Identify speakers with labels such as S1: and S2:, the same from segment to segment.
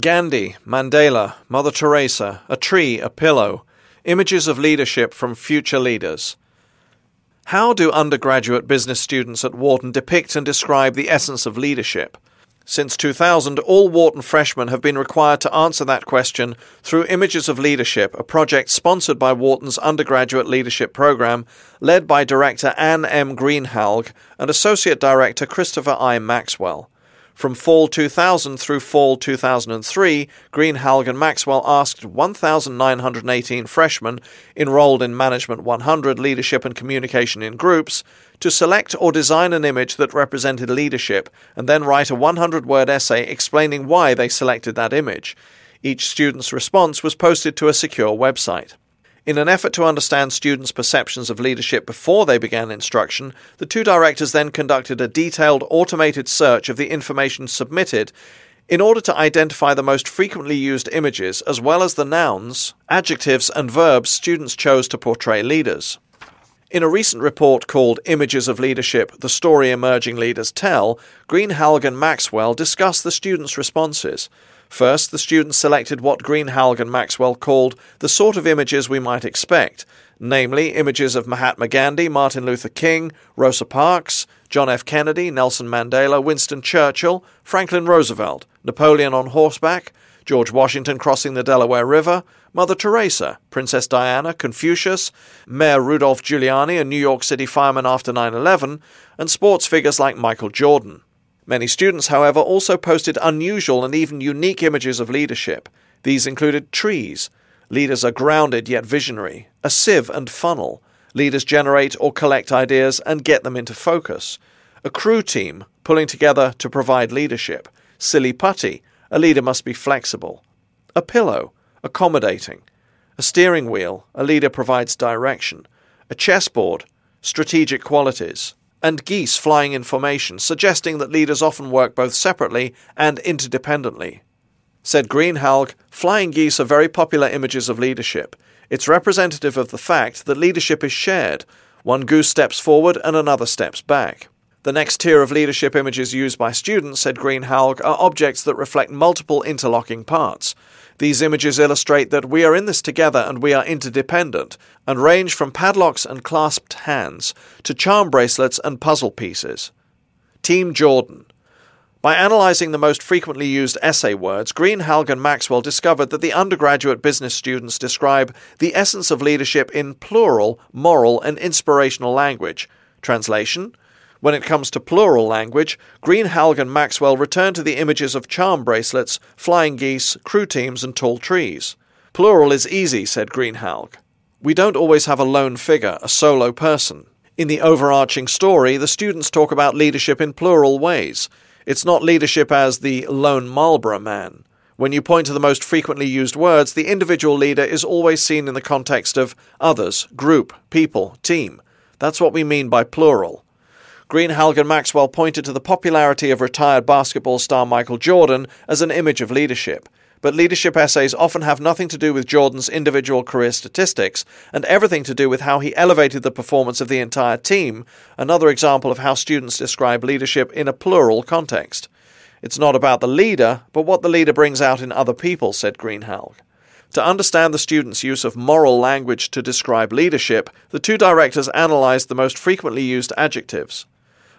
S1: Gandhi, Mandela, Mother Teresa, a tree, a pillow, images of leadership from future leaders. How do undergraduate business students at Wharton depict and describe the essence of leadership? Since 2000, all Wharton freshmen have been required to answer that question through Images of Leadership, a project sponsored by Wharton's undergraduate leadership program, led by director Anne M. Greenhalgh and associate director Christopher I. Maxwell. From fall 2000 through fall 2003, Greenhalgh and Maxwell asked 1,918 freshmen enrolled in Management 100 Leadership and Communication in Groups to select or design an image that represented leadership and then write a 100 word essay explaining why they selected that image. Each student's response was posted to a secure website. In an effort to understand students' perceptions of leadership before they began instruction, the two directors then conducted a detailed automated search of the information submitted in order to identify the most frequently used images as well as the nouns, adjectives, and verbs students chose to portray leaders. In a recent report called Images of Leadership The Story Emerging Leaders Tell, Greenhalgh and Maxwell discuss the students' responses. First, the students selected what Greenhalgh and Maxwell called the sort of images we might expect, namely images of Mahatma Gandhi, Martin Luther King, Rosa Parks, John F. Kennedy, Nelson Mandela, Winston Churchill, Franklin Roosevelt, Napoleon on horseback, George Washington crossing the Delaware River, Mother Teresa, Princess Diana, Confucius, Mayor Rudolph Giuliani, a New York City fireman after 9 11, and sports figures like Michael Jordan. Many students, however, also posted unusual and even unique images of leadership. These included trees. Leaders are grounded yet visionary. A sieve and funnel. Leaders generate or collect ideas and get them into focus. A crew team, pulling together to provide leadership. Silly putty. A leader must be flexible. A pillow. Accommodating. A steering wheel. A leader provides direction. A chessboard. Strategic qualities and geese flying in formation, suggesting that leaders often work both separately and interdependently. Said Greenhalgh, flying geese are very popular images of leadership. It's representative of the fact that leadership is shared. One goose steps forward and another steps back. The next tier of leadership images used by students, said Greenhalgh, are objects that reflect multiple interlocking parts. These images illustrate that we are in this together and we are interdependent, and range from padlocks and clasped hands to charm bracelets and puzzle pieces. Team Jordan. By analyzing the most frequently used essay words, Greenhalgh and Maxwell discovered that the undergraduate business students describe the essence of leadership in plural, moral, and inspirational language. Translation when it comes to plural language, Greenhalgh and Maxwell return to the images of charm bracelets, flying geese, crew teams, and tall trees. Plural is easy, said Greenhalgh. We don't always have a lone figure, a solo person. In the overarching story, the students talk about leadership in plural ways. It's not leadership as the lone Marlboro man. When you point to the most frequently used words, the individual leader is always seen in the context of others, group, people, team. That's what we mean by plural. Greenhalgh and Maxwell pointed to the popularity of retired basketball star Michael Jordan as an image of leadership. But leadership essays often have nothing to do with Jordan's individual career statistics and everything to do with how he elevated the performance of the entire team, another example of how students describe leadership in a plural context. It's not about the leader, but what the leader brings out in other people, said Greenhalgh. To understand the students' use of moral language to describe leadership, the two directors analyzed the most frequently used adjectives.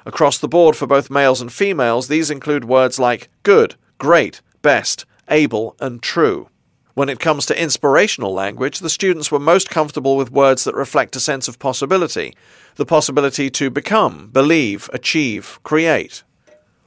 S1: Across the board for both males and females, these include words like good, great, best, able, and true. When it comes to inspirational language, the students were most comfortable with words that reflect a sense of possibility, the possibility to become, believe, achieve, create.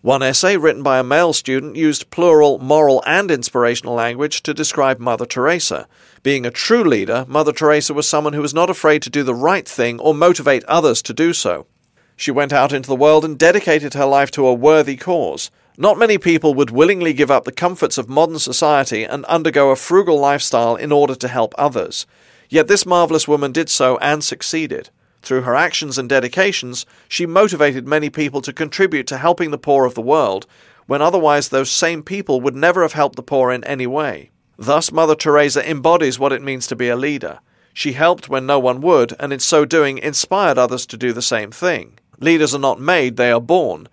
S1: One essay, written by a male student, used plural, moral, and inspirational language to describe Mother Teresa. Being a true leader, Mother Teresa was someone who was not afraid to do the right thing or motivate others to do so. She went out into the world and dedicated her life to a worthy cause. Not many people would willingly give up the comforts of modern society and undergo a frugal lifestyle in order to help others. Yet this marvelous woman did so and succeeded. Through her actions and dedications, she motivated many people to contribute to helping the poor of the world, when otherwise those same people would never have helped the poor in any way. Thus, Mother Teresa embodies what it means to be a leader. She helped when no one would, and in so doing inspired others to do the same thing. Leaders are not made, they are born.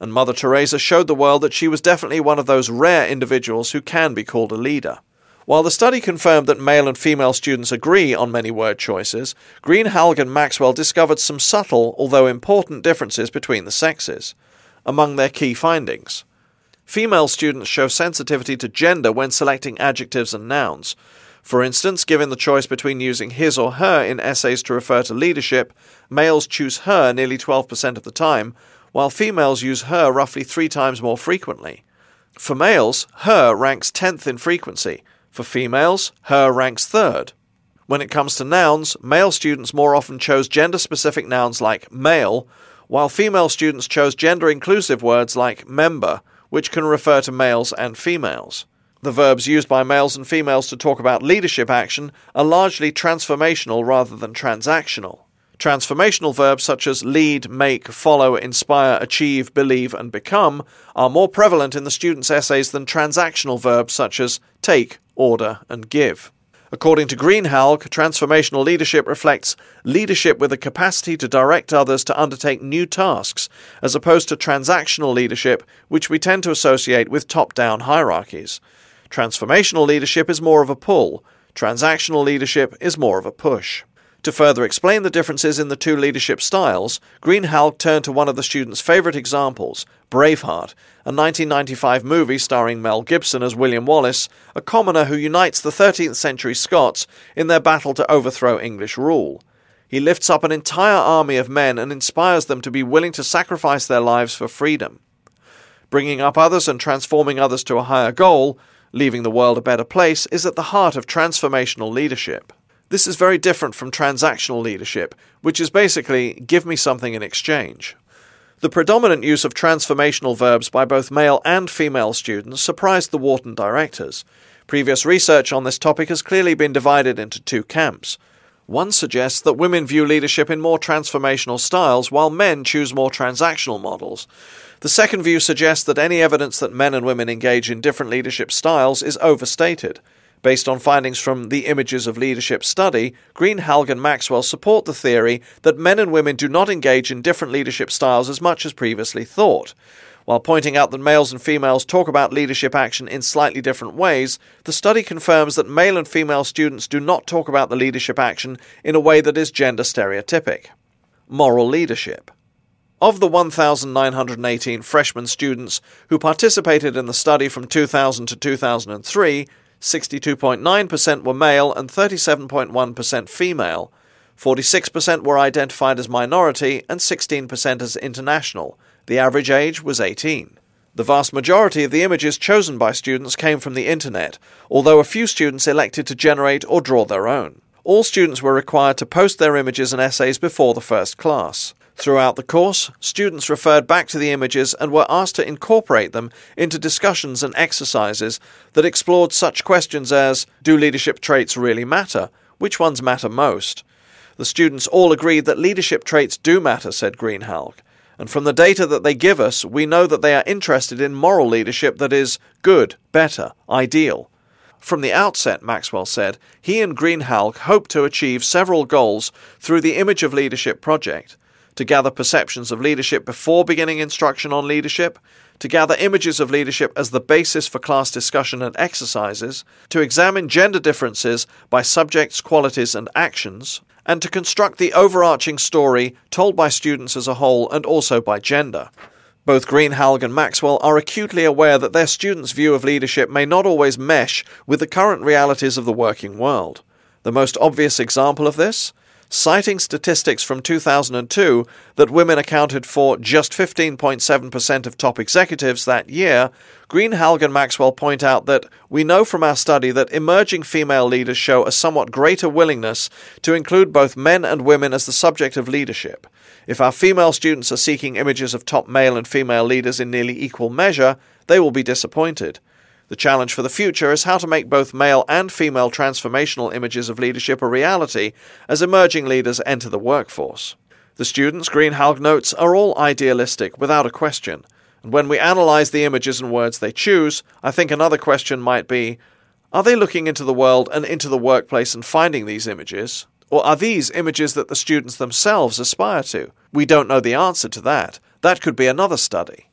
S1: and Mother Teresa showed the world that she was definitely one of those rare individuals who can be called a leader. While the study confirmed that male and female students agree on many word choices, Greenhalgh and Maxwell discovered some subtle, although important, differences between the sexes. Among their key findings, female students show sensitivity to gender when selecting adjectives and nouns. For instance, given the choice between using his or her in essays to refer to leadership, males choose her nearly 12% of the time, while females use her roughly three times more frequently. For males, her ranks 10th in frequency, for females, her ranks third. When it comes to nouns, male students more often chose gender specific nouns like male, while female students chose gender inclusive words like member, which can refer to males and females. The verbs used by males and females to talk about leadership action are largely transformational rather than transactional. Transformational verbs such as lead, make, follow, inspire, achieve, believe, and become are more prevalent in the students' essays than transactional verbs such as take, order, and give. According to Greenhalgh, transformational leadership reflects leadership with the capacity to direct others to undertake new tasks, as opposed to transactional leadership, which we tend to associate with top down hierarchies. Transformational leadership is more of a pull, transactional leadership is more of a push. To further explain the differences in the two leadership styles, Greenhalgh turned to one of the students' favourite examples, Braveheart, a 1995 movie starring Mel Gibson as William Wallace, a commoner who unites the 13th century Scots in their battle to overthrow English rule. He lifts up an entire army of men and inspires them to be willing to sacrifice their lives for freedom. Bringing up others and transforming others to a higher goal, leaving the world a better place, is at the heart of transformational leadership. This is very different from transactional leadership, which is basically give me something in exchange. The predominant use of transformational verbs by both male and female students surprised the Wharton directors. Previous research on this topic has clearly been divided into two camps. One suggests that women view leadership in more transformational styles, while men choose more transactional models. The second view suggests that any evidence that men and women engage in different leadership styles is overstated. Based on findings from the Images of Leadership study, Greenhalgh and Maxwell support the theory that men and women do not engage in different leadership styles as much as previously thought. While pointing out that males and females talk about leadership action in slightly different ways, the study confirms that male and female students do not talk about the leadership action in a way that is gender stereotypic. Moral leadership. Of the 1,918 freshman students who participated in the study from 2000 to 2003, 62.9% were male and 37.1% female. 46% were identified as minority and 16% as international. The average age was 18. The vast majority of the images chosen by students came from the internet, although a few students elected to generate or draw their own. All students were required to post their images and essays before the first class. Throughout the course, students referred back to the images and were asked to incorporate them into discussions and exercises that explored such questions as Do leadership traits really matter? Which ones matter most? The students all agreed that leadership traits do matter, said Greenhalgh. And from the data that they give us, we know that they are interested in moral leadership that is good, better, ideal. From the outset, Maxwell said, he and Greenhalgh hoped to achieve several goals through the Image of Leadership project to gather perceptions of leadership before beginning instruction on leadership, to gather images of leadership as the basis for class discussion and exercises, to examine gender differences by subjects, qualities, and actions, and to construct the overarching story told by students as a whole and also by gender. Both Greenhalgh and Maxwell are acutely aware that their students' view of leadership may not always mesh with the current realities of the working world. The most obvious example of this citing statistics from 2002 that women accounted for just 15.7% of top executives that year, Greenhalgh and Maxwell point out that we know from our study that emerging female leaders show a somewhat greater willingness to include both men and women as the subject of leadership. If our female students are seeking images of top male and female leaders in nearly equal measure, they will be disappointed. The challenge for the future is how to make both male and female transformational images of leadership a reality as emerging leaders enter the workforce. The students, Greenhalgh notes, are all idealistic, without a question. And when we analyze the images and words they choose, I think another question might be are they looking into the world and into the workplace and finding these images? Or are these images that the students themselves aspire to? We don't know the answer to that. That could be another study.